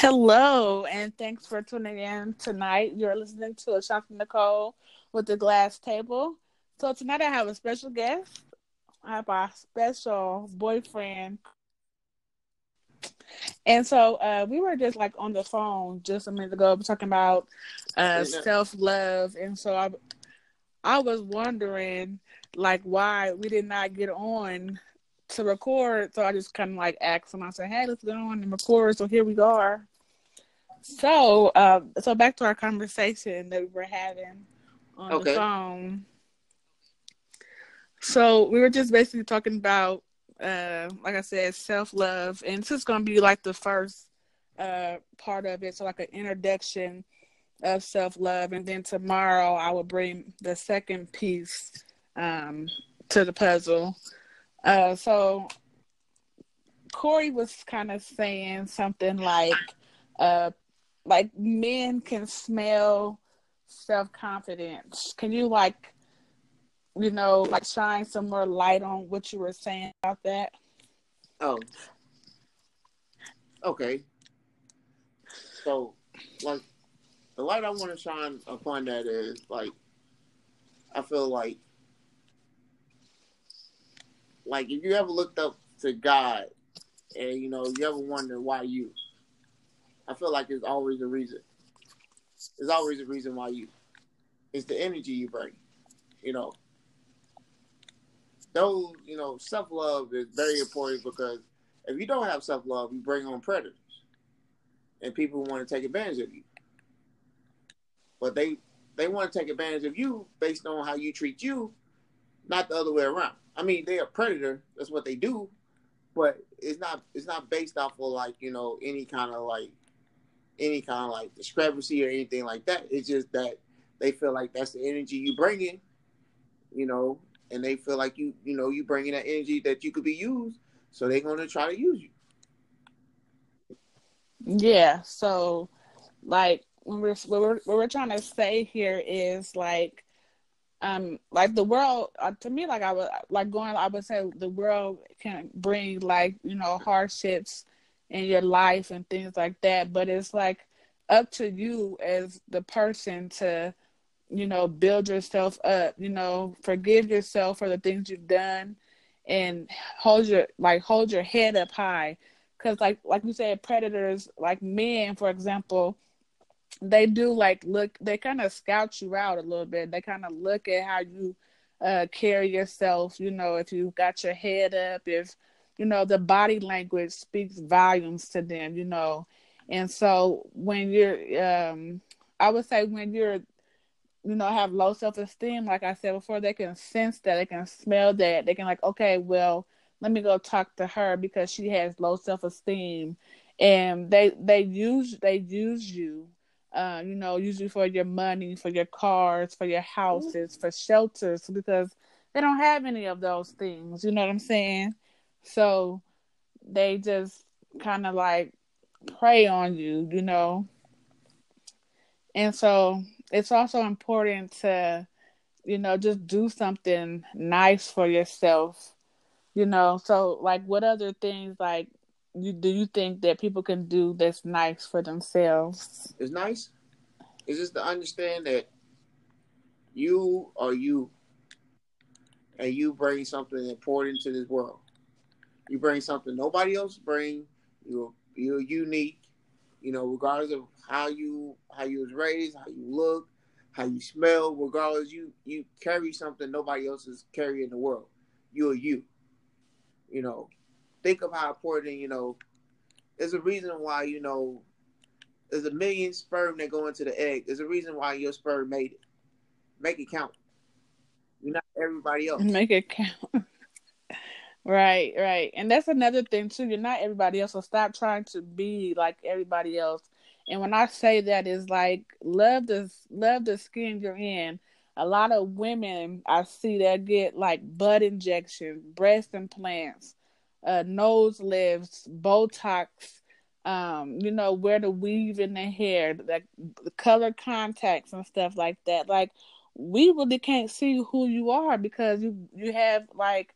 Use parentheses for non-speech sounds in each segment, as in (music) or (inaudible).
Hello, and thanks for tuning in tonight. You're listening to a shot from Nicole with the glass table. So tonight I have a special guest. I have our special boyfriend. And so uh, we were just like on the phone just a minute ago talking about uh, self love, and so I, I was wondering like why we did not get on to record. So I just kind of like asked him. I said, "Hey, let's go on and record." So here we are. So, uh, so back to our conversation that we were having on okay. the phone. So we were just basically talking about, uh, like I said, self love, and this is going to be like the first uh, part of it. So like an introduction of self love, and then tomorrow I will bring the second piece um, to the puzzle. Uh, so Corey was kind of saying something like, uh, like men can smell self confidence. Can you like, you know, like shine some more light on what you were saying about that? Oh, okay. So, like, the light I want to shine upon that is like, I feel like like if you ever looked up to God and you know you ever wonder why you, I feel like there's always a reason. There's always a reason why you. It's the energy you bring, you know. Though you know self love is very important because if you don't have self love, you bring on predators, and people want to take advantage of you. But they they want to take advantage of you based on how you treat you, not the other way around. I mean, they're a predator. That's what they do, but it's not it's not based off of like you know any kind of like any kind of like discrepancy or anything like that. It's just that they feel like that's the energy you bring in, you know, and they feel like you you know you bring in that energy that you could be used, so they're gonna try to use you. Yeah. So, like when we're what we're, what we're trying to say here is like um like the world uh, to me like i would like going i would say the world can bring like you know hardships in your life and things like that but it's like up to you as the person to you know build yourself up you know forgive yourself for the things you've done and hold your like hold your head up high. Because like like you said predators like men for example they do like look they kind of scout you out a little bit. They kind of look at how you uh carry yourself you know if you've got your head up if you know the body language speaks volumes to them you know and so when you're um i would say when you're you know have low self-esteem like i said before they can sense that they can smell that they can like okay well let me go talk to her because she has low self-esteem and they they use they use you uh, you know, usually for your money, for your cars, for your houses, for shelters, because they don't have any of those things. You know what I'm saying? So they just kind of like prey on you, you know. And so it's also important to, you know, just do something nice for yourself, you know. So, like, what other things, like, you do you think that people can do that's nice for themselves? It's nice. It's just to understand that you are you, and you bring something important to this world. You bring something nobody else bring. You're you're unique. You know, regardless of how you how you was raised, how you look, how you smell, regardless, you you carry something nobody else is carrying in the world. You're you. You know, think of how important you know there's a reason why you know there's a million sperm that go into the egg. There's a reason why your sperm made it. Make it count. You're not everybody else. Make it count. (laughs) right, right. And that's another thing too. You're not everybody else. So stop trying to be like everybody else. And when I say that is like love the love the skin you're in. A lot of women I see that get like butt injections, breast implants, uh, nose lifts, Botox, um, you know, where to weave in the hair, like the color contacts and stuff like that. Like we really can't see who you are because you you have like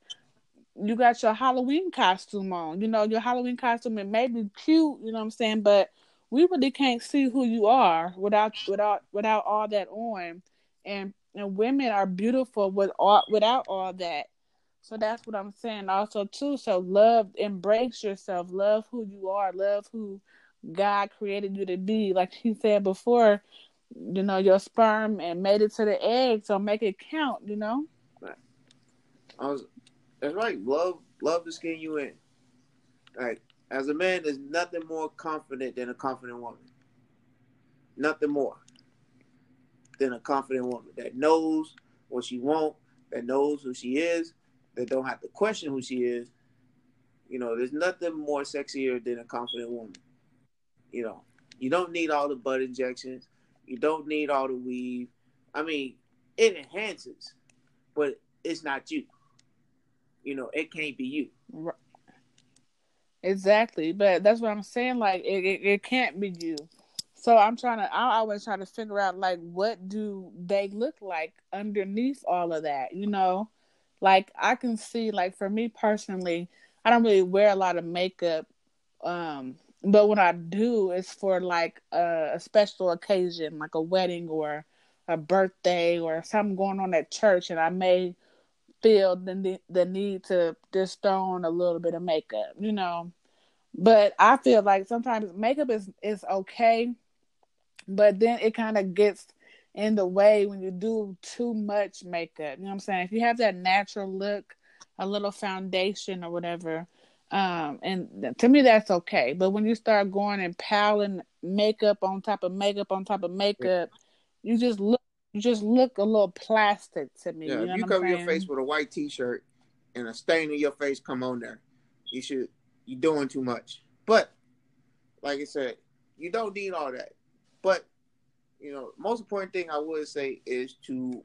you got your Halloween costume on. You know, your Halloween costume it may be cute, you know what I'm saying, but we really can't see who you are without without without all that on. And and women are beautiful with all without all that. So that's what I'm saying also too. So love embrace yourself, love who you are, love who God created you to be. Like he said before, you know, your sperm and made it to the egg, so make it count, you know? I was that's right. Love love the skin you in. Like as a man, there's nothing more confident than a confident woman. Nothing more than a confident woman that knows what she wants, that knows who she is, that don't have to question who she is. You know, there's nothing more sexier than a confident woman. You know, you don't need all the butt injections. You don't need all the weave. I mean, it enhances, but it's not you. You know, it can't be you. Exactly, but that's what I'm saying. Like, it, it, it can't be you. So I'm trying to. I always try to figure out like what do they look like underneath all of that. You know, like I can see like for me personally, I don't really wear a lot of makeup. Um, but when I do, it's for like a, a special occasion, like a wedding or a birthday or something going on at church, and I may feel the the need to just throw on a little bit of makeup, you know. But I feel like sometimes makeup is is okay, but then it kind of gets in the way when you do too much makeup. You know what I'm saying? If you have that natural look, a little foundation or whatever, um, and to me that's okay. But when you start going and piling makeup on top of makeup on top of makeup, you just look you just look a little plastic to me. Yeah, you know if you cover your face with a white T-shirt and a stain in your face come on there, you should you're doing too much. But like I said, you don't need all that. But you know, most important thing I would say is to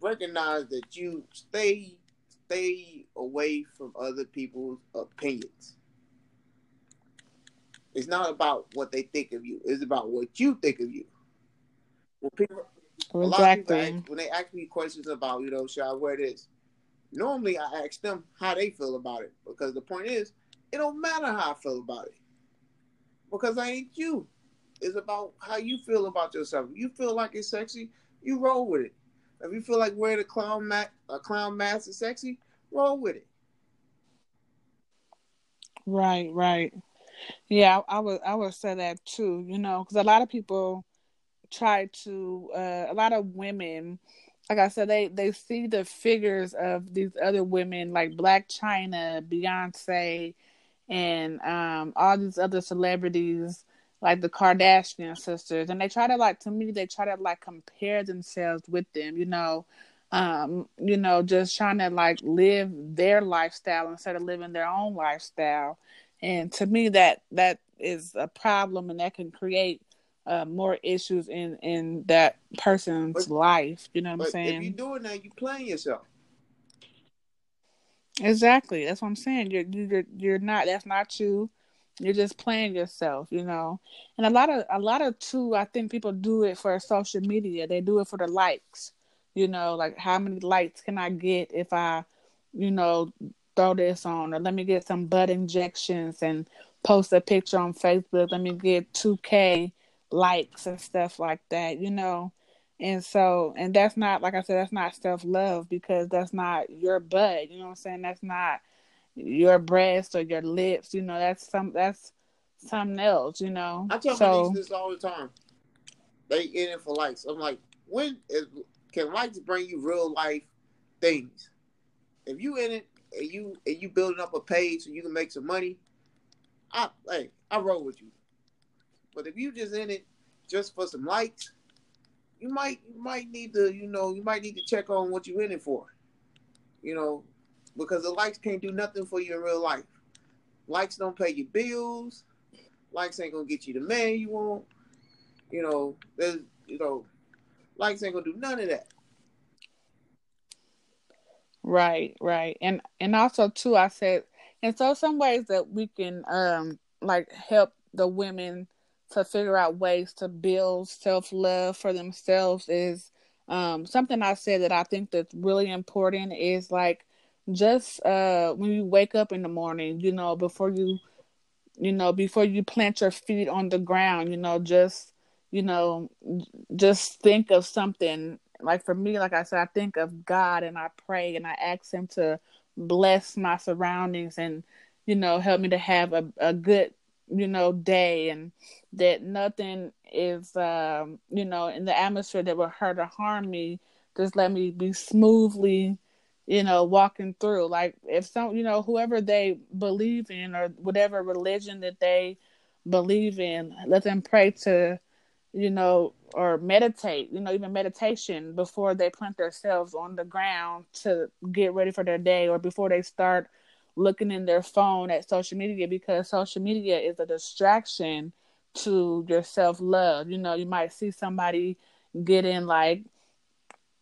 recognize that you stay stay away from other people's opinions. It's not about what they think of you. It's about what you think of you. Well, people, a lot of people ask, when they ask me questions about, you know, should I wear this? Normally, I ask them how they feel about it because the point is, it don't matter how I feel about it because I ain't you. It's about how you feel about yourself. You feel like it's sexy, you roll with it. If you feel like wearing a clown mat, a clown mask is sexy, roll with it. Right, right. Yeah, I, I would I would say that too. You know, because a lot of people try to, uh, a lot of women, like I said, they they see the figures of these other women like Blac Chyna, Beyonce, and um, all these other celebrities like the Kardashian sisters, and they try to like to me they try to like compare themselves with them, you know, um, you know, just trying to like live their lifestyle instead of living their own lifestyle, and to me that that is a problem, and that can create uh, more issues in in that person's but, life. You know what I'm saying? If you're doing that, you're playing yourself. Exactly. That's what I'm saying. You're you're you're not. That's not you. You're just playing yourself, you know. And a lot of a lot of too, I think people do it for social media. They do it for the likes, you know, like how many likes can I get if I, you know, throw this on or let me get some butt injections and post a picture on Facebook. Let me get 2K likes and stuff like that, you know. And so, and that's not, like I said, that's not self love because that's not your butt, you know what I'm saying? That's not your breast or your lips. You know, that's some that's something else. You know. I tell so, my this all the time. They in it for likes. I'm like, when is can likes bring you real life things? If you in it and you and you building up a page so you can make some money, I hey, I roll with you. But if you just in it just for some likes, you might you might need to you know you might need to check on what you're in it for. You know, because the likes can't do nothing for you in real life. Likes don't pay your bills. Likes ain't gonna get you the man you want. You know, there's you know, likes ain't gonna do none of that. Right, right. And and also too I said and so some ways that we can um like help the women to figure out ways to build self love for themselves is um something I said that I think that's really important is like just uh when you wake up in the morning, you know, before you you know, before you plant your feet on the ground, you know, just, you know, just think of something. Like for me, like I said, I think of God and I pray and I ask Him to bless my surroundings and, you know, help me to have a, a good, you know, day and that nothing is, um, you know, in the atmosphere that will hurt or harm me. Just let me be smoothly you know, walking through. Like if some, you know, whoever they believe in or whatever religion that they believe in, let them pray to, you know, or meditate, you know, even meditation before they plant themselves on the ground to get ready for their day or before they start looking in their phone at social media because social media is a distraction to your self love. You know, you might see somebody getting like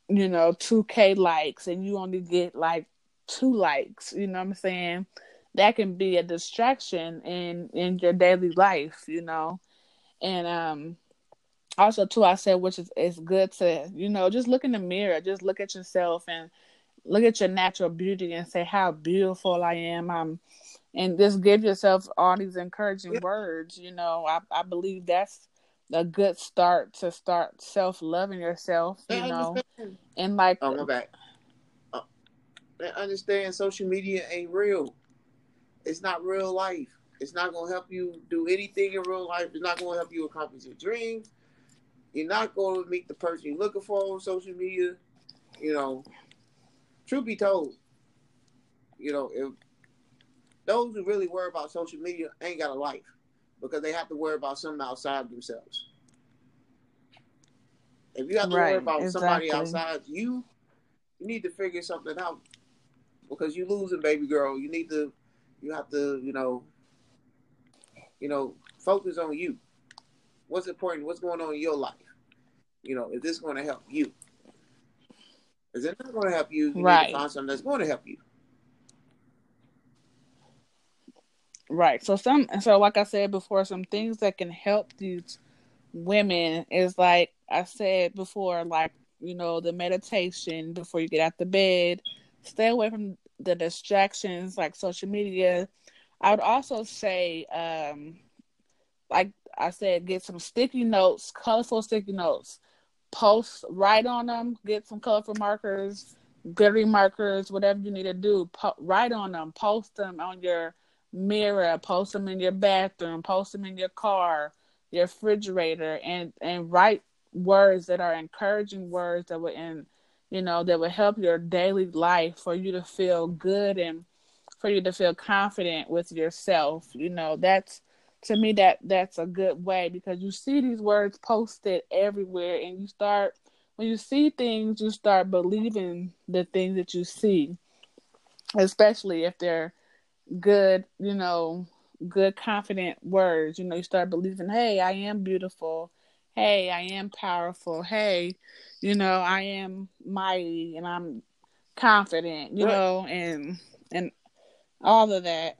you know, 2K likes and you only get like two likes, you know what I'm saying? That can be a distraction in in your daily life, you know. And um also too I said which is it's good to, you know, just look in the mirror, just look at yourself and look at your natural beauty and say how beautiful I am. I'm and just give yourself all these encouraging yeah. words, you know. I I believe that's a good start to start self loving yourself, you know, and like oh my back. Uh, understand social media ain't real. It's not real life. It's not gonna help you do anything in real life. It's not gonna help you accomplish your dreams. You're not gonna meet the person you're looking for on social media. You know, truth be told, you know, if those who really worry about social media ain't got a life because they have to worry about something outside themselves. If you have to right, worry about exactly. somebody outside you, you need to figure something out because you losing baby girl. You need to, you have to, you know, you know, focus on you. What's important? What's going on in your life? You know, is this going to help you? Is it not going to help you? You right. need to find something that's going to help you. Right. So some so like I said before, some things that can help these women is like I said before, like, you know, the meditation before you get out the bed, stay away from the distractions like social media. I would also say, um, like I said, get some sticky notes, colorful sticky notes. Post, write on them, get some colorful markers, glittery markers, whatever you need to do. Po- write on them, post them on your mirror, post them in your bathroom, post them in your car, your refrigerator, and and write words that are encouraging words that would in you know that would help your daily life for you to feel good and for you to feel confident with yourself. You know that's to me that that's a good way because you see these words posted everywhere and you start when you see things you start believing the things that you see especially if they're good you know good confident words you know you start believing hey i am beautiful hey, I am powerful. Hey, you know, I am mighty and I'm confident, you right. know, and and all of that.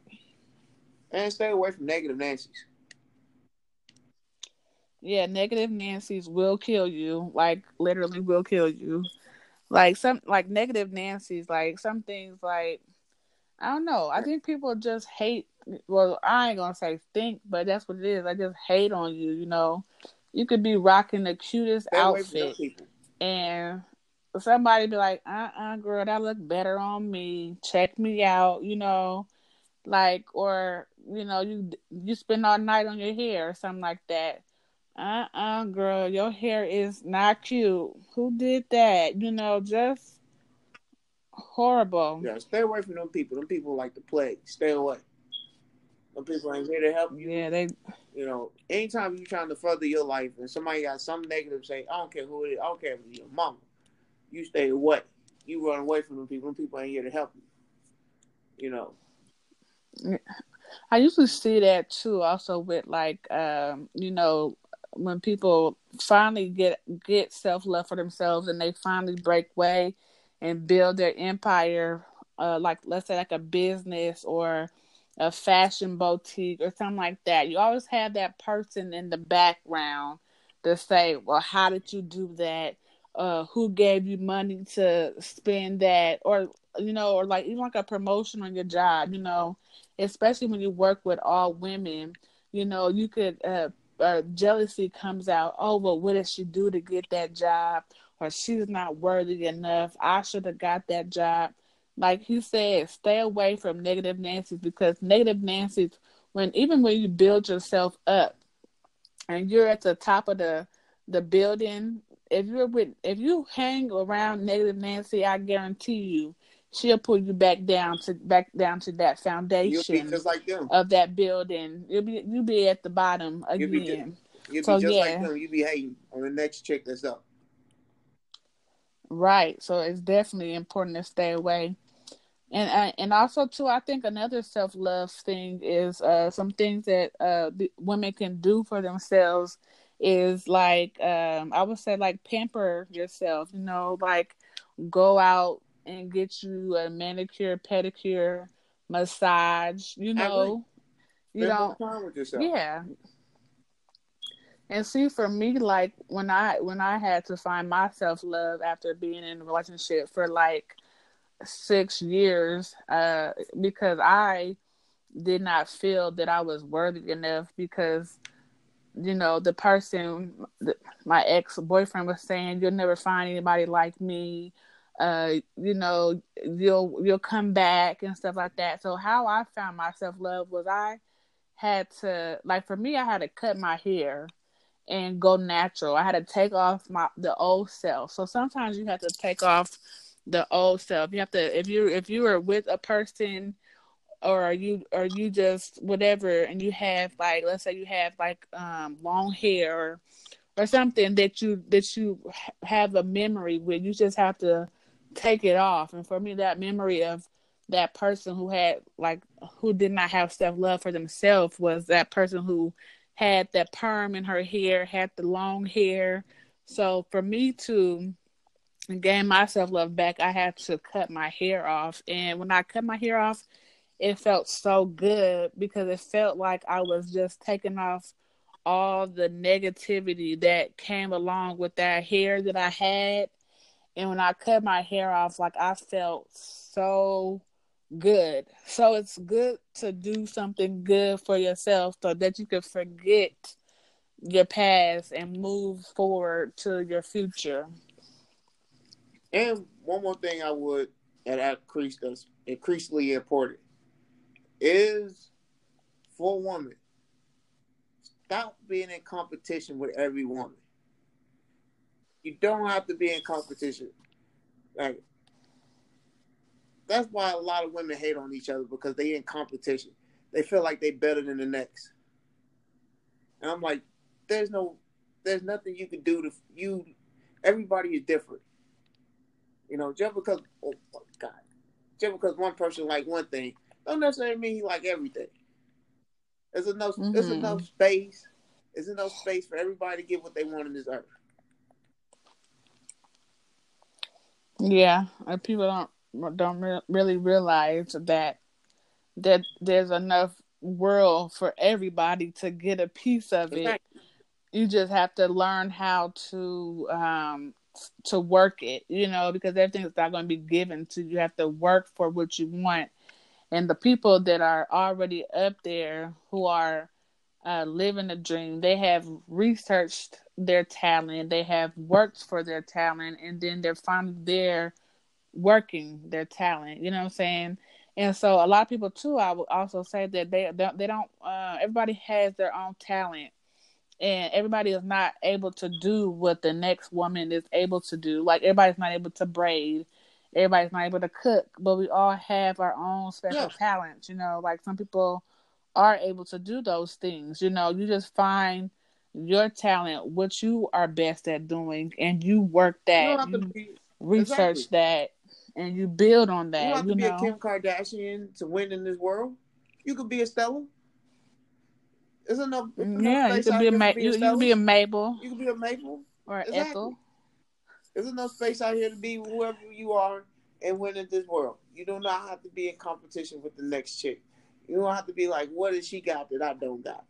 And stay away from negative Nancy's. Yeah, negative Nancy's will kill you. Like literally will kill you. Like some like negative Nancy's, like some things like I don't know. I think people just hate well, I ain't gonna say think, but that's what it is. I just hate on you, you know you could be rocking the cutest Stay outfit and somebody be like, uh uh girl, that look better on me. Check me out, you know. Like or you know, you you spend all night on your hair or something like that. Uh uh girl, your hair is not cute. Who did that? You know, just horrible. Yeah, stay away from them people. Them people like the plague. Stay away. Them people ain't here to help you. Yeah, they you know, anytime you're trying to further your life and somebody got some negative say, I don't care who it is, I don't care if it's your mama, you stay away. You run away from them people. Them people ain't here to help you. You know. I usually see that too, also with like, um, you know, when people finally get get self love for themselves and they finally break way and build their empire, uh, like let's say like a business or a fashion boutique or something like that. You always have that person in the background to say, "Well, how did you do that? Uh, who gave you money to spend that?" Or you know, or like even like a promotion on your job, you know, especially when you work with all women, you know, you could uh, jealousy comes out. Oh, well, what did she do to get that job? Or she's not worthy enough. I should have got that job. Like he said, stay away from negative Nancy's because negative Nancy's, when even when you build yourself up, and you're at the top of the the building, if you're with if you hang around negative Nancy, I guarantee you she'll pull you back down to back down to that foundation just like them. of that building. You'll be you'll be at the bottom again. You'll be, just, you'll so, be just yeah. like them. You'll be hating on the next chick that's up. Right. So it's definitely important to stay away. And uh, and also too, I think another self love thing is uh, some things that uh, women can do for themselves is like um, I would say like pamper yourself. You know, like go out and get you a manicure, pedicure, massage. You know, you don't. Yeah. And see, for me, like when I when I had to find my self love after being in a relationship for like six years, uh, because I did not feel that I was worthy enough because you know the person my ex boyfriend was saying you'll never find anybody like me. Uh you know you'll you'll come back and stuff like that. So how i found myself love was i had to like for me i had to cut my hair and go natural. I had to take off my the old self. So sometimes you have to take off the old self. You have to if you if you are with a person or are you or you just whatever and you have like let's say you have like um long hair or or something that you that you have a memory with you just have to take it off. And for me, that memory of that person who had like who did not have self love for themselves was that person who had that perm in her hair, had the long hair. So for me to gain my self love back, I had to cut my hair off. And when I cut my hair off, it felt so good because it felt like I was just taking off all the negativity that came along with that hair that I had and when I cut my hair off, like I felt so good. So it's good to do something good for yourself so that you can forget your past and move forward to your future. And one more thing I would and that increase that's increasingly important is for women. Stop being in competition with every woman. You don't have to be in competition. Like that's why a lot of women hate on each other because they in competition. They feel like they better than the next. And I'm like, there's no, there's nothing you can do to you. Everybody is different. You know, just because oh my god, just because one person like one thing, don't necessarily mean he like everything. There's enough. Mm-hmm. There's enough space. There's enough space for everybody to get what they want in this earth. Yeah, people don't don't re- really realize that that there's enough world for everybody to get a piece of it. You just have to learn how to um to work it, you know, because everything's not going to be given to you. You have to work for what you want. And the people that are already up there who are uh, living a dream, they have researched their talent, they have worked for their talent, and then they're finally there working their talent. You know what I'm saying? And so a lot of people too, I would also say that they don't, they don't. Uh, everybody has their own talent, and everybody is not able to do what the next woman is able to do. Like everybody's not able to braid, everybody's not able to cook, but we all have our own special yeah. talents. You know, like some people are able to do those things. You know, you just find your talent, what you are best at doing, and you work that, you, you research exactly. that, and you build on that. You don't have you to know? be a Kim Kardashian to win in this world. You could be a Stella. There's enough. yeah, you could be a, Ma- you, you could be a Mabel. You could be a Mabel or exactly. Ethel. There's enough space out here to be whoever you are and win in this world. You do not have to be in competition with the next chick. You don't have to be like, what does she got that I don't got?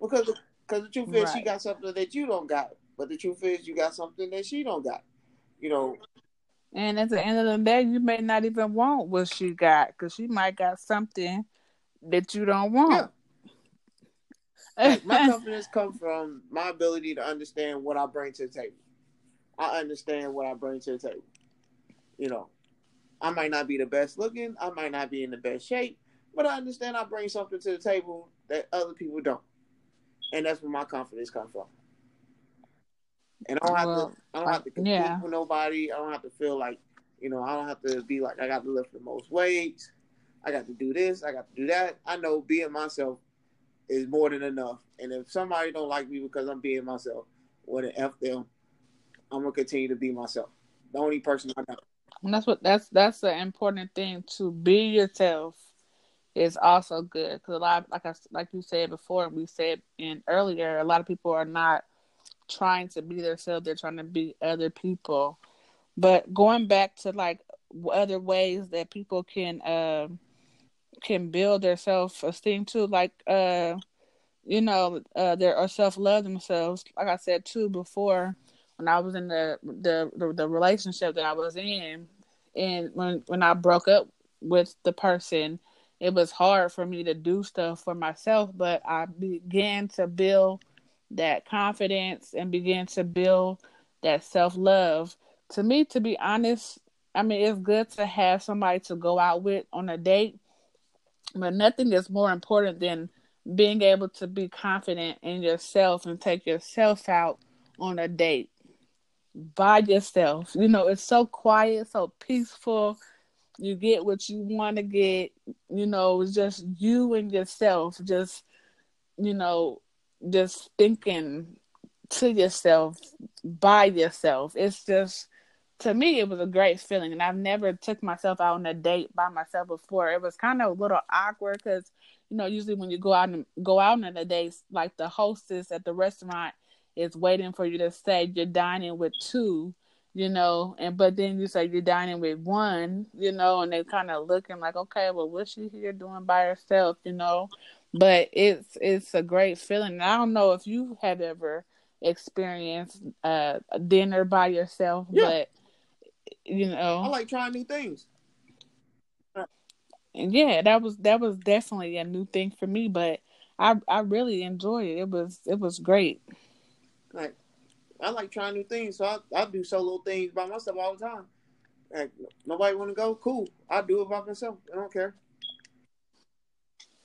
Because because the truth is, right. she got something that you don't got. But the truth is, you got something that she don't got. You know. And at the end of the day, you may not even want what she got because she might got something that you don't want. Yeah. like my (laughs) confidence comes from my ability to understand what I bring to the table. I understand what I bring to the table. You know, I might not be the best looking, I might not be in the best shape, but I understand I bring something to the table that other people don't. And that's where my confidence comes from. And I don't have well, to I don't have to compete yeah. with nobody. I don't have to feel like, you know, I don't have to be like I got to lift the most weights. I got to do this, I got to do that. I know being myself is more than enough. And if somebody don't like me because I'm being myself, what an F them. I'm gonna continue to be myself. The only person I know. And that's what that's that's the important thing to be yourself is also good because a lot, like I like you said before, we said in earlier, a lot of people are not trying to be themselves; they're trying to be other people. But going back to like other ways that people can uh, can build their self esteem too, like uh, you know, uh, their or self love themselves. Like I said too before, when I was in the, the the the relationship that I was in, and when when I broke up with the person it was hard for me to do stuff for myself, but I began to build that confidence and begin to build that self love. To me, to be honest, I mean, it's good to have somebody to go out with on a date, but nothing is more important than being able to be confident in yourself and take yourself out on a date by yourself. You know, it's so quiet, so peaceful you get what you want to get you know it's just you and yourself just you know just thinking to yourself by yourself. It's just to me it was a great feeling and i've never took myself out on a date by myself before. It was kind of a little awkward because you know usually when you go out and go out on a date like the hostess at the restaurant is waiting for you to say you're dining with two you know, and but then you say you're dining with one, you know, and they're kind of looking like, okay, well, what's she here doing by herself, you know? But it's it's a great feeling. I don't know if you have ever experienced uh, a dinner by yourself, yeah. but you know, I like trying new things. And yeah, that was that was definitely a new thing for me, but I I really enjoyed it. It was it was great. Like I like trying new things, so I, I do solo things by myself all the time. Like, nobody want to go? Cool, I do it by myself. I don't care.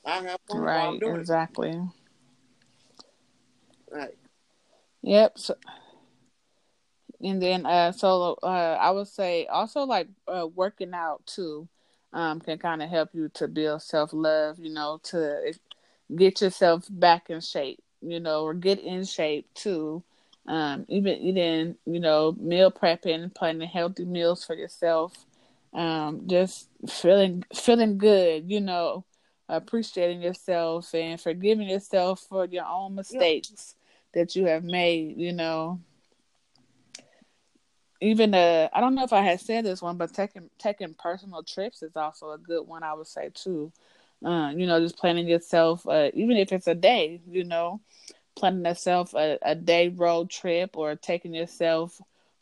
I have fun right, while I'm doing exactly. It. Right. Yep. So, and then uh, so uh, I would say also like uh, working out too um, can kind of help you to build self love. You know, to get yourself back in shape. You know, or get in shape too um, even eating, you know, meal prepping, planning healthy meals for yourself, um, just feeling feeling good, you know, appreciating yourself and forgiving yourself for your own mistakes yeah. that you have made, you know. Even uh I don't know if I had said this one, but taking taking personal trips is also a good one I would say too. Uh, you know, just planning yourself, uh, even if it's a day, you know, planning yourself a, a day road trip or taking yourself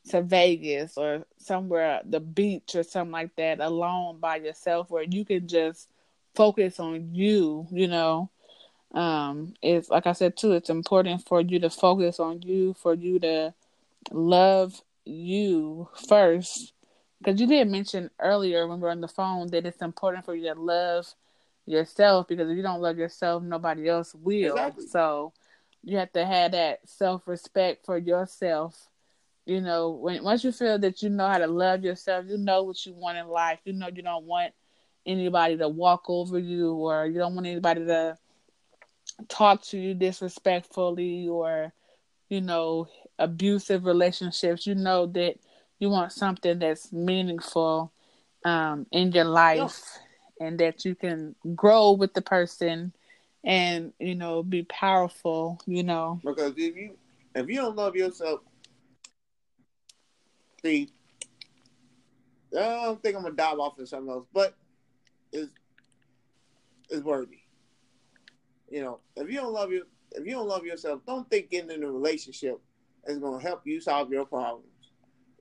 to Vegas or somewhere the beach or something like that alone by yourself where you can just focus on you, you know. Um it's like I said too, it's important for you to focus on you, for you to love you first. Because you did mention earlier when we were on the phone that it's important for you to love yourself because if you don't love yourself, nobody else will. Exactly. So you have to have that self respect for yourself. You know, when once you feel that you know how to love yourself, you know what you want in life. You know you don't want anybody to walk over you or you don't want anybody to talk to you disrespectfully or you know abusive relationships you know that you want something that's meaningful um, in your life and that you can grow with the person and you know be powerful you know. Because if you if you don't love yourself see i don't think i'm gonna dive off of something else but is is worthy you know if you don't love you if you don't love yourself don't think getting in a relationship is gonna help you solve your problems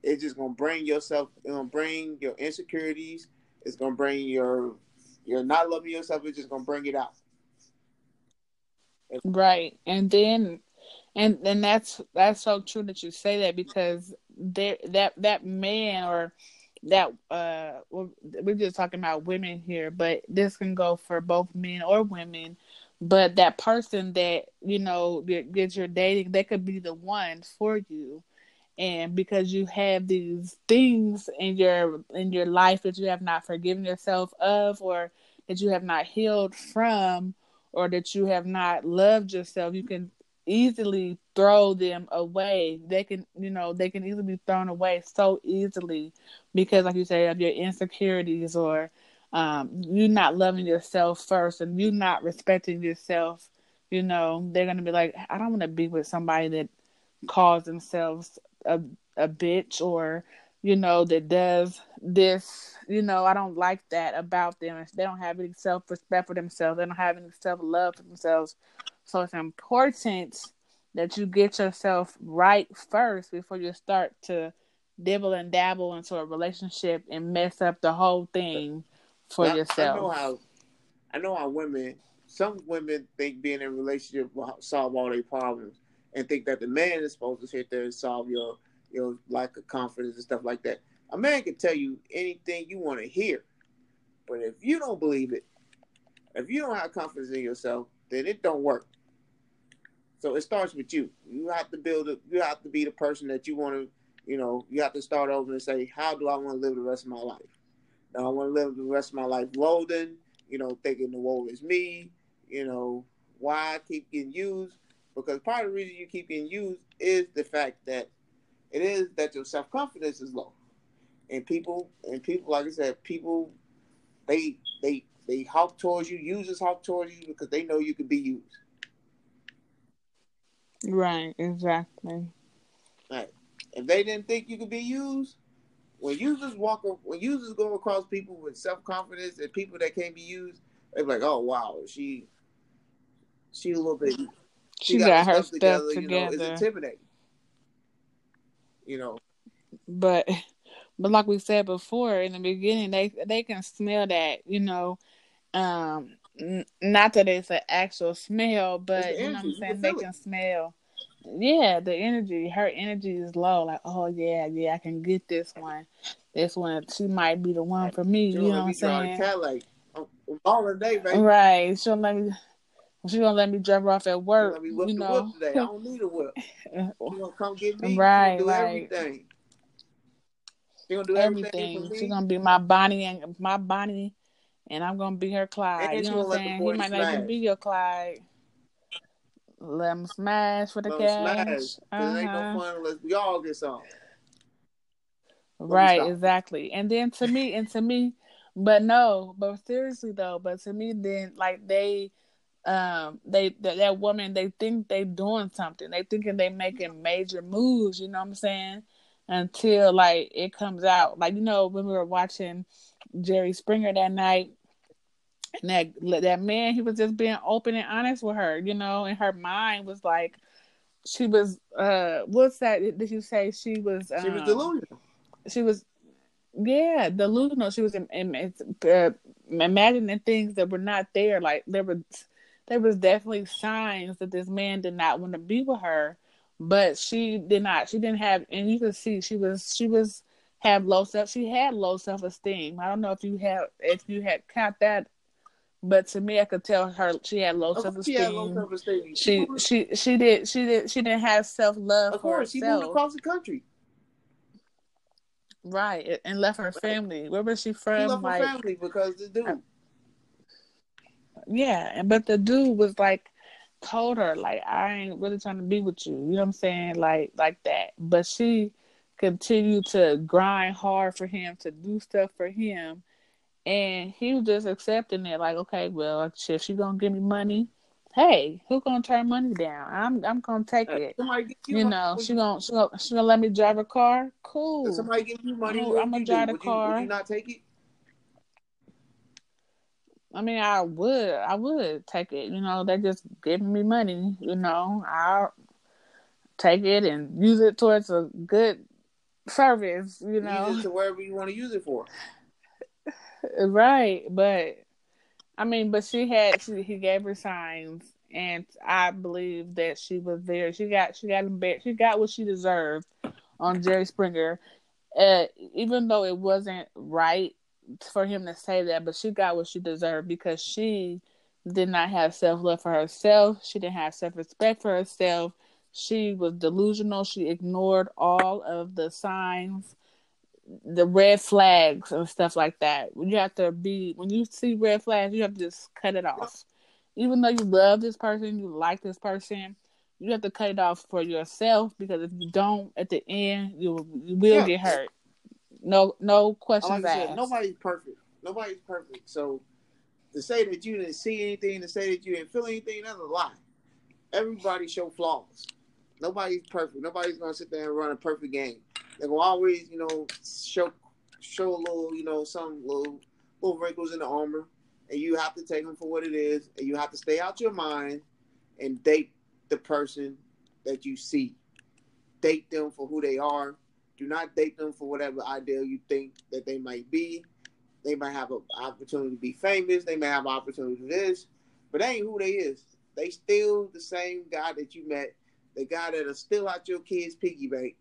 it's just gonna bring yourself. It's gonna bring your insecurities. It's gonna bring your you're not loving yourself. It's just gonna bring it out. Right, and then, and and that's that's so true that you say that because there that that man or that uh we're just talking about women here, but this can go for both men or women. But that person that you know that you're dating, they could be the one for you and because you have these things in your in your life that you have not forgiven yourself of or that you have not healed from or that you have not loved yourself you can easily throw them away. They can you know they can easily be thrown away so easily because like you say of your insecurities or um, you not loving yourself first and you not respecting yourself you know they're gonna be like i don't want to be with somebody that calls themselves a a bitch or you know that does this you know i don't like that about them. They don't have any self-respect for themselves. They don't have any self-love for themselves so it's important that you get yourself right first before you start to dibble and dabble into a relationship and mess up the whole thing for now, yourself i know how i know how women some women think being in a relationship will solve all their problems and think that the man is supposed to sit there and solve your your lack of confidence and stuff like that. A man can tell you anything you want to hear, but if you don't believe it, if you don't have confidence in yourself, then it don't work. So it starts with you. You have to build it. You have to be the person that you want to. You know, you have to start over and say, how do I want to live the rest of my life? Now I want to live the rest of my life loathing. You know, thinking the woe is me. You know, why I keep getting used because part of the reason you keep getting used is the fact that it is that your self confidence is low, and people and people like I said, people they they they hawk towards you, users hawk towards you because they know you can be used. Right, exactly. Right. If they didn't think you could be used, when users walk when users go across people with self confidence and people that can't be used, they're like, oh wow, she she a little bit she, she got, got her stuff together, together. You know, it's intimidating. You know. But but like we said before in the beginning, they they can smell that, you know. Um not that it's an actual smell, but you know what I'm saying, they can smell. Yeah, the energy, her energy is low. Like, oh yeah, yeah, I can get this one. This one, she might be the one for me. you know what I'm saying? Like, all day, baby. Right. She'll let me she gonna let me drop her off at work. you know. today. I don't need a whip. (laughs) She gonna come get me. Right, do right. everything. She gonna do everything. everything She gonna be my Bonnie and my Bonnie, and I'm gonna be her Clyde. And you know what I'm saying? He might smash. not even be your Clyde. Let him smash for the let cash. Smash. Uh-huh. ain't no uh-huh. fun unless we all get some. Right, exactly. And then to me, and to me, but no, but seriously though, but to me, then like they um they that, that woman they think they doing something they thinking they making major moves you know what i'm saying until like it comes out like you know when we were watching jerry springer that night. And that that man he was just being open and honest with her you know and her mind was like she was uh what's that did you say she was um, she was um, delusional. she was yeah delusional. She was in, in, uh, imagining things that were not there. Like there were there was definitely signs that this man did not want to be with her, but she did not. She didn't have, and you could see she was she was have low self. She had low self esteem. I don't know if you have if you had caught that, but to me, I could tell her she had low self esteem. She she she did she did she didn't have self love. Of course, she moved across the country. Right, and left her family. Where was she from? She left like, her family because the dude. Uh, yeah, but the dude was like told her like I ain't really trying to be with you. You know what I'm saying? Like like that. But she continued to grind hard for him to do stuff for him. And he was just accepting it, like, okay, well, if she gonna give me money, hey, who gonna turn money down? I'm I'm gonna take it. You, you know, she gonna she gonna she gonna let me drive a car. Cool. If somebody give you money, I'm, I'm gonna drive a car. You, would you not take it? I mean, I would, I would take it. You know, they're just giving me money. You know, I'll take it and use it towards a good service, you know. Use it to wherever you want to use it for. Right, but I mean, but she had she, he gave her signs, and I believe that she was there. She got she got she got what she deserved on Jerry Springer, uh, even though it wasn't right for him to say that, but she got what she deserved because she did not have self love for herself. She didn't have self respect for herself. She was delusional. She ignored all of the signs, the red flags, and stuff like that. You have to be, when you see red flags, you have to just cut it off. Even though you love this person, you like this person, you have to cut it off for yourself because if you don't, at the end, you, you will yeah. get hurt. No, no questions like asked. nobody's perfect. Nobody's perfect. So to say that you didn't see anything, to say that you didn't feel anything, that's a lie. Everybody show flaws. Nobody's perfect. Nobody's gonna sit there and run a perfect game. They will always, you know, show show a little, you know, some little little wrinkles in the armor, and you have to take them for what it is, and you have to stay out your mind and date the person that you see. Date them for who they are. Do not date them for whatever ideal you think that they might be. They might have an opportunity to be famous. They may have an opportunity to this, but they ain't who they is. They still the same guy that you met, the guy that'll still out your kid's piggy bank.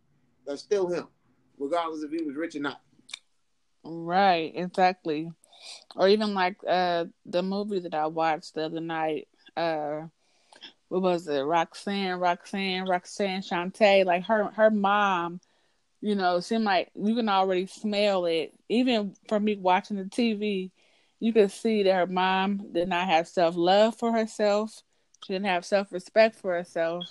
That's still him, regardless if he was rich or not. Right, exactly. Or even like uh the movie that I watched the other night, uh what was it? Roxanne, Roxanne, Roxanne Shante, like her her mom you know, seemed like you can already smell it. Even for me watching the TV, you could see that her mom did not have self love for herself. She didn't have self respect for herself.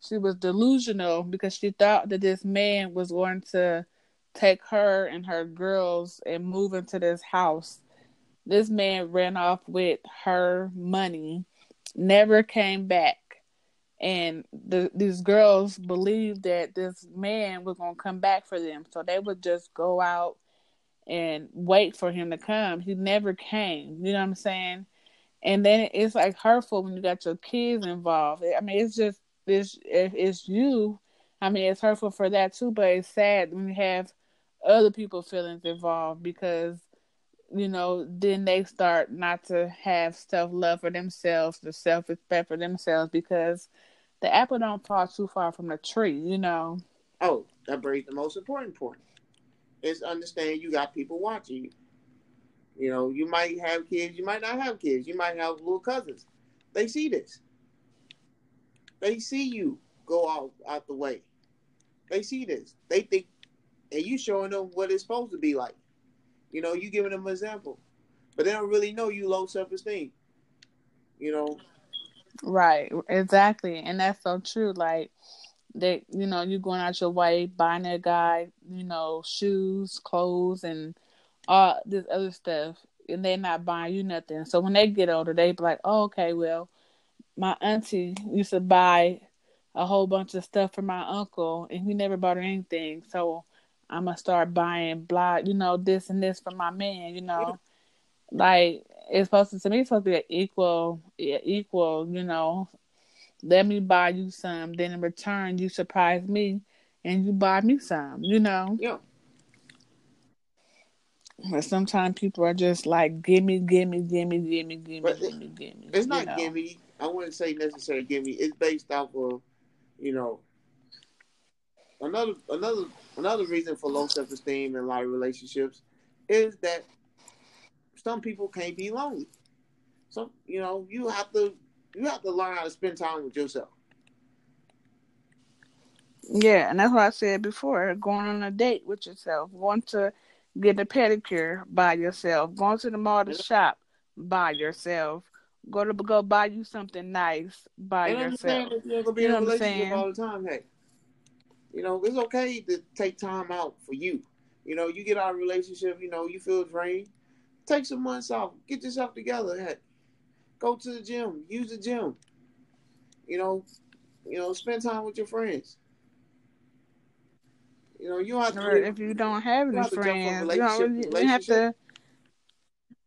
She was delusional because she thought that this man was going to take her and her girls and move into this house. This man ran off with her money, never came back. And the, these girls believed that this man was going to come back for them. So they would just go out and wait for him to come. He never came you know what i'm saying? And then it's like hurtful when you got your kids involved. I mean it's just this if it's you i mean it's hurtful for that too but it's sad when you have other people feelings involved because you know then they start not to have self love for themselves the self respect for themselves because the apple don't fall too far from the tree, you know. Oh, that brings the most important point. Is understand you got people watching you. You know, you might have kids, you might not have kids, you might have little cousins. They see this. They see you go out out the way. They see this. They think, and you showing them what it's supposed to be like. You know, you giving them an example, but they don't really know you low self esteem. You know, Right, exactly. And that's so true. Like that, you know, you going out your way buying a guy, you know, shoes, clothes and all this other stuff and they're not buying you nothing. So when they get older they be like, Oh, okay, well, my auntie used to buy a whole bunch of stuff for my uncle and he never bought her anything. So I'm gonna start buying blah, you know, this and this for my man, you know. Like it's supposed to, to me it's supposed to be an equal equal, you know. Let me buy you some, then in return you surprise me and you buy me some, you know. Yeah. But sometimes people are just like, gimme, gimme, gimme, gimme, gimme, gimme, gimme. It's not know? gimme. I wouldn't say necessarily gimme. It's based off of, you know, another another another reason for low self esteem in a lot of relationships is that some people can't be lonely. Some, you know, you have to you have to learn how to spend time with yourself. Yeah, and that's what I said before. Going on a date with yourself, going to get a pedicure by yourself, going to the mall to shop by yourself, go to go buy you something nice by and yourself. You're gonna be you in a relationship all the time. Hey, you know it's okay to take time out for you. You know, you get out of a relationship. You know, you feel drained. Take some months off. Get yourself together. Heck, go to the gym. Use the gym. You know, you know, spend time with your friends. You know, you don't have to. Or if you don't have any friends, you, don't, you have to.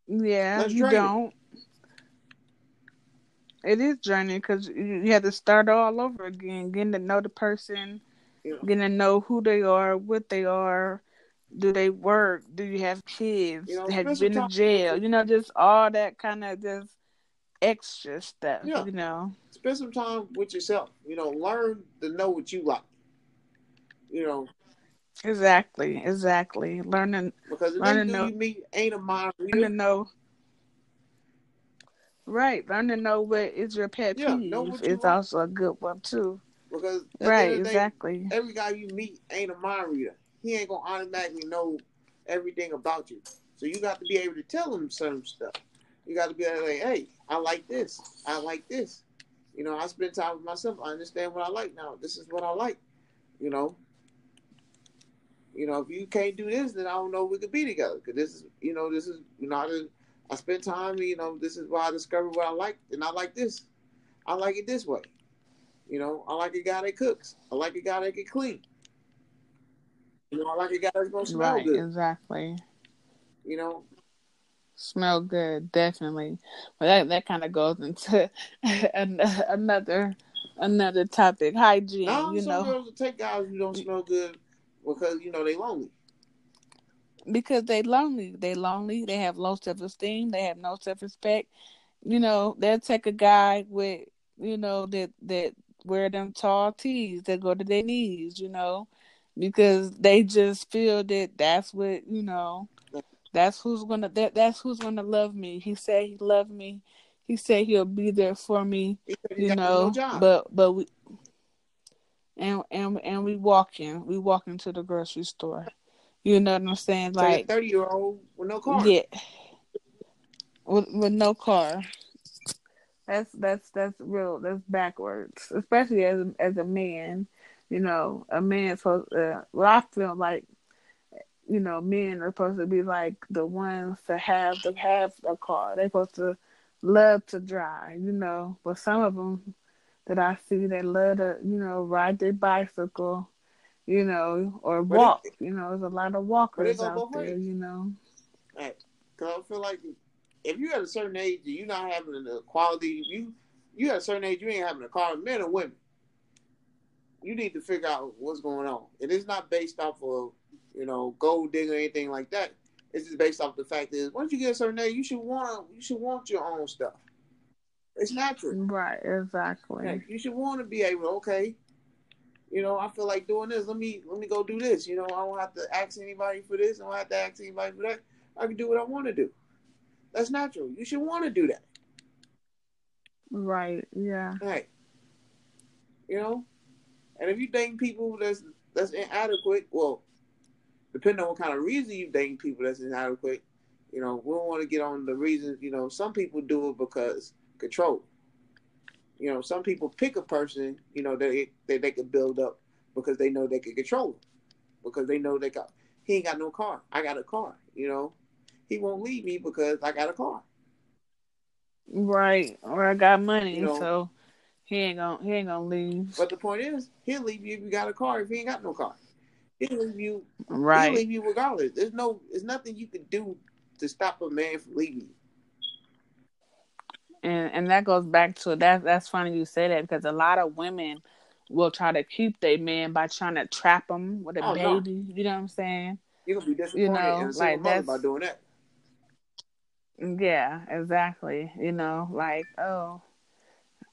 Yeah, you don't. It is journey because you have to start all over again, getting to know the person, You know, getting to know who they are, what they are. Do they work? Do you have kids? You know, have you been to jail? You know, just all that kind of just extra stuff. Yeah. You know. spend some time with yourself. You know, learn to know what you like. You know, Exactly. Exactly. Learning. because the Learn next to know- you meet ain't a mind Learn to know. Right. Learn to know what is your pet Yeah, peeve. know what you It's want. also a good one too. Because Right. the end of the day, Exactly. every guy you meet ain't a mind reader. He ain't gonna automatically know everything about you. So you got to be able to tell him certain stuff. You got to be like, "Hey, I like this. I like this." You know, I spend time with myself. I understand what I like now. This is what I like. You know. You know, if you can't do this, then I don't know we could be together. Because this is, you know, this is, not know, I, spent time. You know, this is why I discovered what I like, and I like this. I like it this way. You know, I like a guy that cooks. I like a guy that can clean. You know, I like a guy that's gonna smell Right. good. Exactly. You know, Smell good, definitely. But that that kind of goes into (laughs) an- another another topic, hygiene. now you some know, girls will take guys who don't smell good because you know they lonely. Because they lonely. They lonely. They have low self esteem. They have no self respect. You know, they'll take a guy with you know that that wear them tall tees that go to their knees. You know, because they just feel that that's what you know. That's who's gonna that that's who's gonna love me. He said he loved me. He said he'll be there for me. He said he you know no but but we and and and we walking we walking to the grocery store you know what i'm saying? Like like thirty year old with no car. yeah. With with no car. That's that's that's real that's backwards especially as a, as a man you know a man supposed uh, well i feel like you know men are supposed to be like the ones to have to have a car. They're supposed to love to drive you know but some of them that i see they love to you know ride their bicycle you know or But it- walk you know there's a lot of walkers out there you know Because I feel like if you're at a certain age and you're not having the quality, you you at a certain age you ain't having a car, men or women. You need to figure out what's going on. And It is not based off of you know gold digger or anything like that. It's just based off the fact is once you get a certain age, you should want you should want your own stuff. It's natural. right exactly Like, you should want to be able, okay, you know, I feel like doing this. Let me let me go do this. You know, I don't have to ask anybody for this. I don't have to ask anybody for that. I can do what I want to do. That's natural. You should want to do that. right yeah Right. You know? And if you dating people that's that's inadequate, well, depending on what kind of reason you dating people that's inadequate, you know, we don't want to get on the reasons, you know, some people do it because control. You know, some people pick a person, you know, that they, they could build up because they know they can control him. Because they know they got he ain't got no car. I got a car, you know. He won't leave me because I got a car. right or i got money You know- so he ain't gonna he ain't gonna leave But the point is, he'll leave you if you got a car if he ain't got no car. He'll leave you Right, He'll leave you regardless. There's no, there's nothing you can do to stop a man from leaving you. And and that goes back to that. That's funny you say that because a lot of women will try to keep their man by trying to trap them with a Oh, no. baby. You know what I'm saying? You're gonna be disappointed know, in a single like, that's- by doing that. Yeah, exactly. You know, like oh,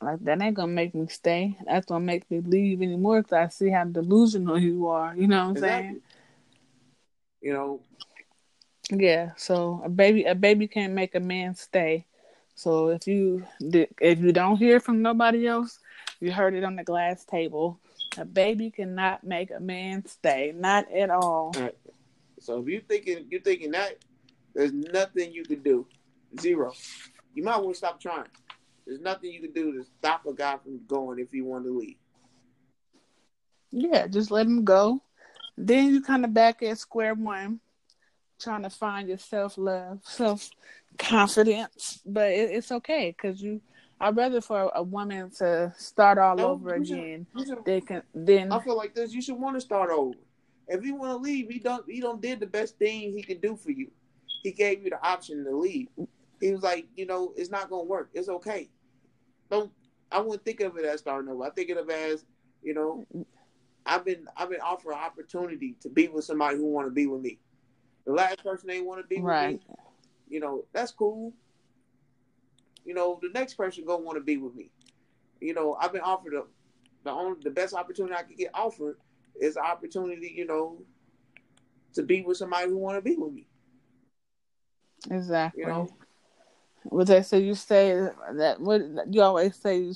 like that ain't gonna make me stay. That's gonna make me leave anymore because I see how delusional you are. You know what I'm Exactly. You know. Yeah. So a baby, a baby can't make a man stay. So if you if you don't hear from nobody else, you heard it on the glass table. A baby cannot make a man stay, not at all. so if you thinking you're thinking that, there's nothing you can do. Zero. You might want to stop trying. There's nothing you can do to stop a guy from going if he want to leave. Yeah, just let him go. Then you kind of back at square one, trying to find your self love, self confidence. But it, it's okay because you. I'd rather for a woman to start all No, over again. Should- They can then I feel like this. You should want to start over. If you want to leave, he don't. He don't did the best thing he could do for you. He gave you the option to leave. He was like, you know, it's not gonna work. It's okay. Don't. I wouldn't think of it as starting over. I think of it as, you know, I've been I've been offered an opportunity to be with somebody who want to be with me. The last person they want to be right. with me, you know, that's cool. You know, the next person gonna want to be with me. You know, I've been offered a, the only the best opportunity I could get offered is the opportunity, you know, to be with somebody who want to be with me. Exactly. You know, what they say you say that what you always say you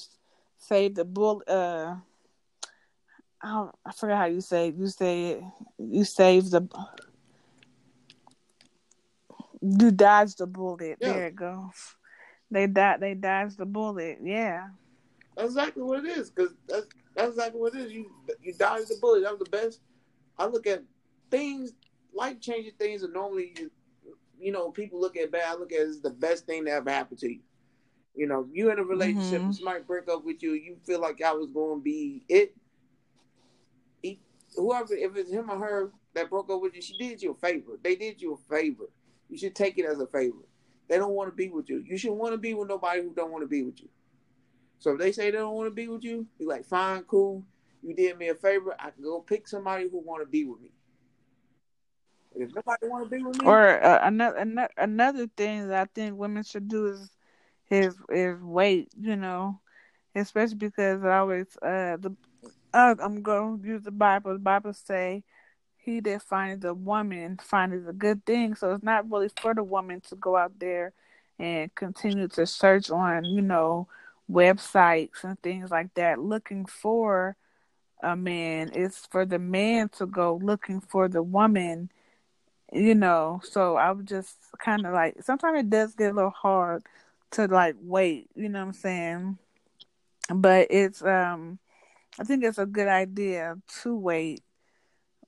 save the bull uh I, I forgot how you say it. You say it, you save the you dodge the bullet. Yeah. There it goes. They died. They dodged the bullet. Yeah. That's exactly what it is. Because that's that's exactly what it is. You you dodge the bullet. That was the best. I look at things life changing things are normally you know people look at bad. I look at it as the best thing that ever happened to you. You know, you in a relationship, mm-hmm. somebody break up with you, you feel like I was going to be it. He, whoever, if it's him or her that broke up with you, she did you a favor. They did you a favor. You should take it as a favor. They don't want to be with you. You should want to be with nobody who don't want to be with you. So if they say they don't want to be with you, be like, fine, cool. You did me a favor. I can go pick somebody who want to be with me. If nobody want to be with me, or uh, another, another another thing that I think women should do is is is wait. You know, especially because I always uh the uh, I'm going to use the Bible. The Bible say he that finds a woman finds a good thing. So it's not really for the woman to go out there and continue to search on, you know, websites and things like that looking for a man. It's for the man to go looking for the woman, you know. So I would just kind of like, sometimes it does get a little hard to like wait, you know what I'm saying? But it's, um, I think it's a good idea to wait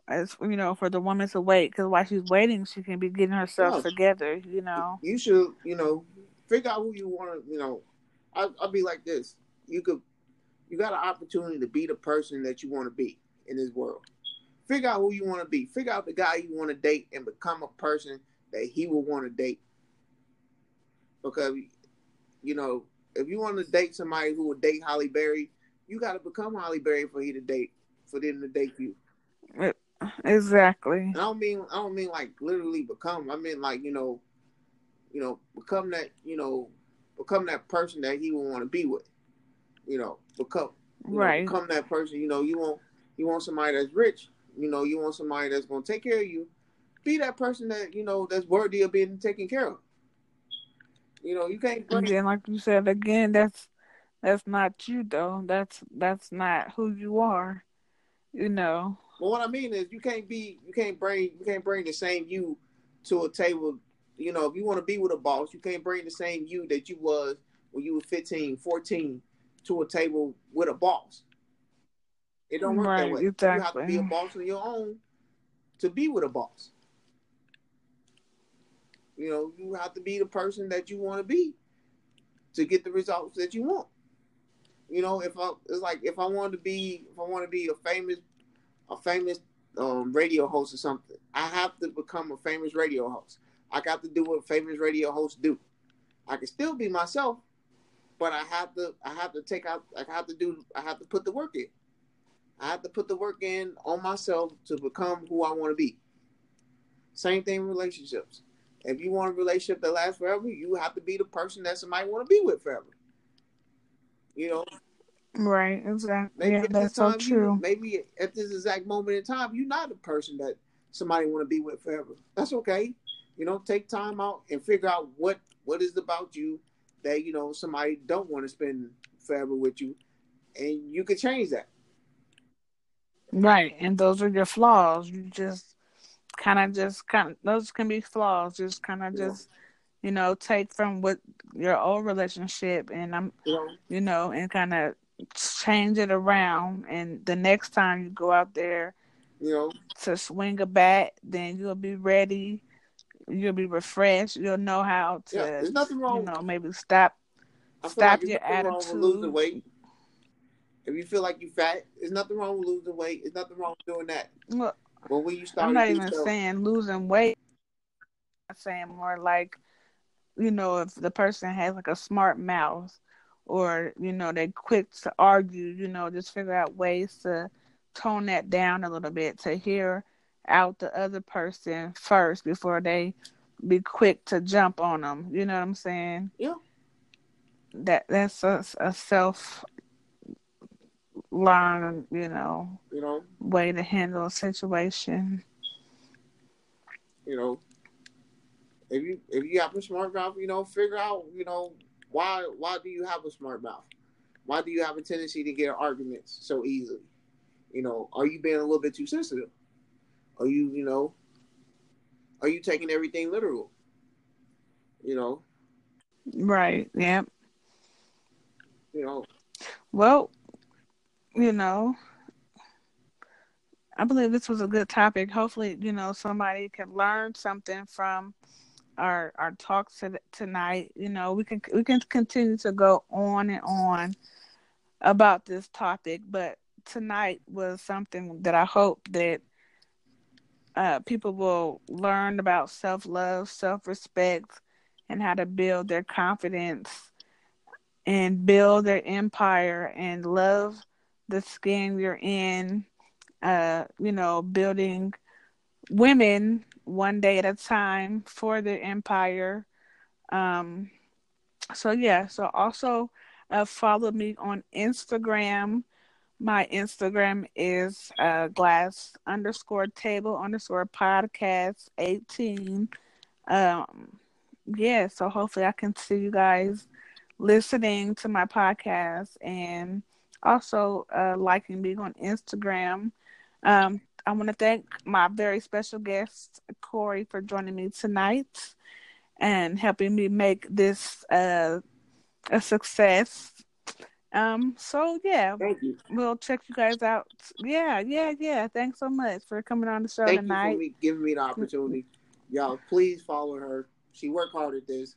as you know, for the woman to wait because while she's waiting, she can be getting herself no, together. You know, you should, you know, figure out who you want to. You know, I, I'll be like this. You could, you got an opportunity to be the person that you want to be in this world. Figure out who you want to be. Figure out the guy you want to date and become a person that he will want to date. Because, you know, if you want to date somebody who will date Halle Berry, you got to become Halle Berry for he to date, for them to date you. Exactly. And I don't mean I don't mean like literally become. I mean like you know, you know, become that you know, become that person that he would want to be with. You know, become you right. Know, become that person. You know, you want you want somebody that's rich. You know, you want somebody that's gonna take care of you. Be that person that you know that's worthy of being taken care of. You know, you can't. Bring... Again, like you said, again, that's that's not you though. That's that's not who you are. You know. But what I mean is, you can't be, you can't bring, you can't bring the same you to a table. You know, if you want to be with a boss, you can't bring the same you that you was when you were 15, 14 to a table with a boss. It don't work right, that way. Exactly. You have to be a boss on your own to be with a boss. You know, you have to be the person that you want to be to get the results that you want. You know, if I it's like if I want to be if I want to be a famous a famous um, radio host or something. I have to become a famous radio host. I got to do what famous radio hosts do. I can still be myself, but I have to I have to take out I have to do I have to put the work in. I have to put the work in on myself to become who I want to be. Same thing in relationships. If you want a relationship that lasts forever, you have to be the person that somebody want to be with forever. You know, Right, exactly. Maybe yeah, that's so true. You, maybe at this exact moment in time, you're not the person that somebody want to be with forever. That's okay. You know, take time out and figure out what what is about you that you know somebody don't want to spend forever with you, and you can change that. Right, and those are your flaws. You just kind of just kind of those can be flaws. Just kind of yeah. just you know take from what your old relationship and I'm yeah. you know and kind of change it around, and the next time you go out there, you know, to swing a bat, then you'll be ready. You'll be refreshed. You'll know how to. Yeah, there's nothing wrong. You know, maybe stop. Stop like your attitude. losing weight. If you feel like you fat, there's nothing wrong with losing weight. There's nothing wrong with doing that. Well, but when you start, I'm not even stuff, saying losing weight. I'm saying more like, you know, if the person has like a smart mouth or you know they quick to argue you know just figure out ways to tone that down a little bit to hear out the other person first before they be quick to jump on them. You know what I'm saying? Yeah. That that's a, a self learn, you know, You know, way to handle a situation. you know, if you if you have a smart mouth, you know, figure out, you know, why why do you have a smart mouth? Why do you have a tendency to get arguments so easily? You know, are you being a little bit too sensitive? Are you, you know, are you taking everything literal? You know, Right. Yep. you know, Well, you know, I believe this was a good topic. Hopefully, you know, somebody can learn something from our our talks to, tonight. You know, we can we can continue to go on and on about this topic, but tonight was something that I hope that uh, people will learn about self love, self respect, and how to build their confidence and build their empire and love the skin you're in. Uh, you know, building women one day at a time for the empire. Um, so yeah, so also uh, follow me on Instagram. My Instagram is uh, glass underscore table underscore podcast 18. Um, yeah, so hopefully I can see you guys listening to my podcast and also uh, liking me on Instagram. Um, I want to thank my very special guest, Corey, for joining me tonight and helping me make this uh, a success. Um, so yeah, thank you. we'll check you guys out. Yeah, yeah, yeah. Thanks so much for coming on the show Thank tonight. you for me, giving me the opportunity. Y'all, please follow her. She worked hard at this.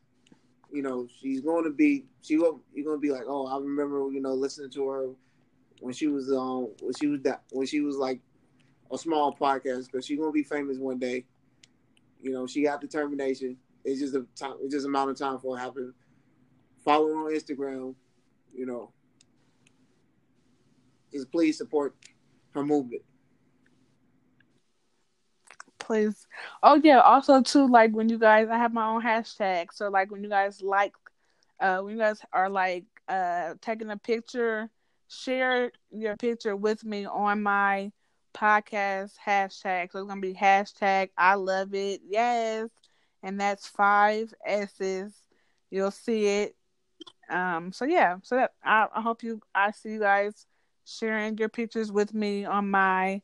You know, she's going to be. She will. You're going to be like, oh, I remember. You know, listening to her when she was um when she was that when she was like a small podcast because she's to be famous one day. You know, she got determination. It's just a time. It's just a amount of time for it happen. Follow her on Instagram. You know, just please support her movement. please. Oh yeah, also too, like when you guys I have my own hashtag. So like when you guys like uh when you guys are like uh taking a picture, share your picture with me on my podcast hashtag. So it's gonna be hashtag I love it, yes. And that's five S's. You'll see it. Um so yeah, so that I, I hope you I see you guys sharing your pictures with me on my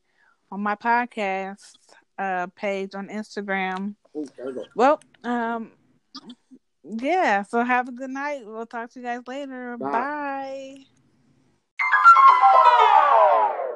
on my podcast uh page on Instagram. Ooh, there we go. Well, um yeah, so have a good night. We'll talk to you guys later. Bye. Bye.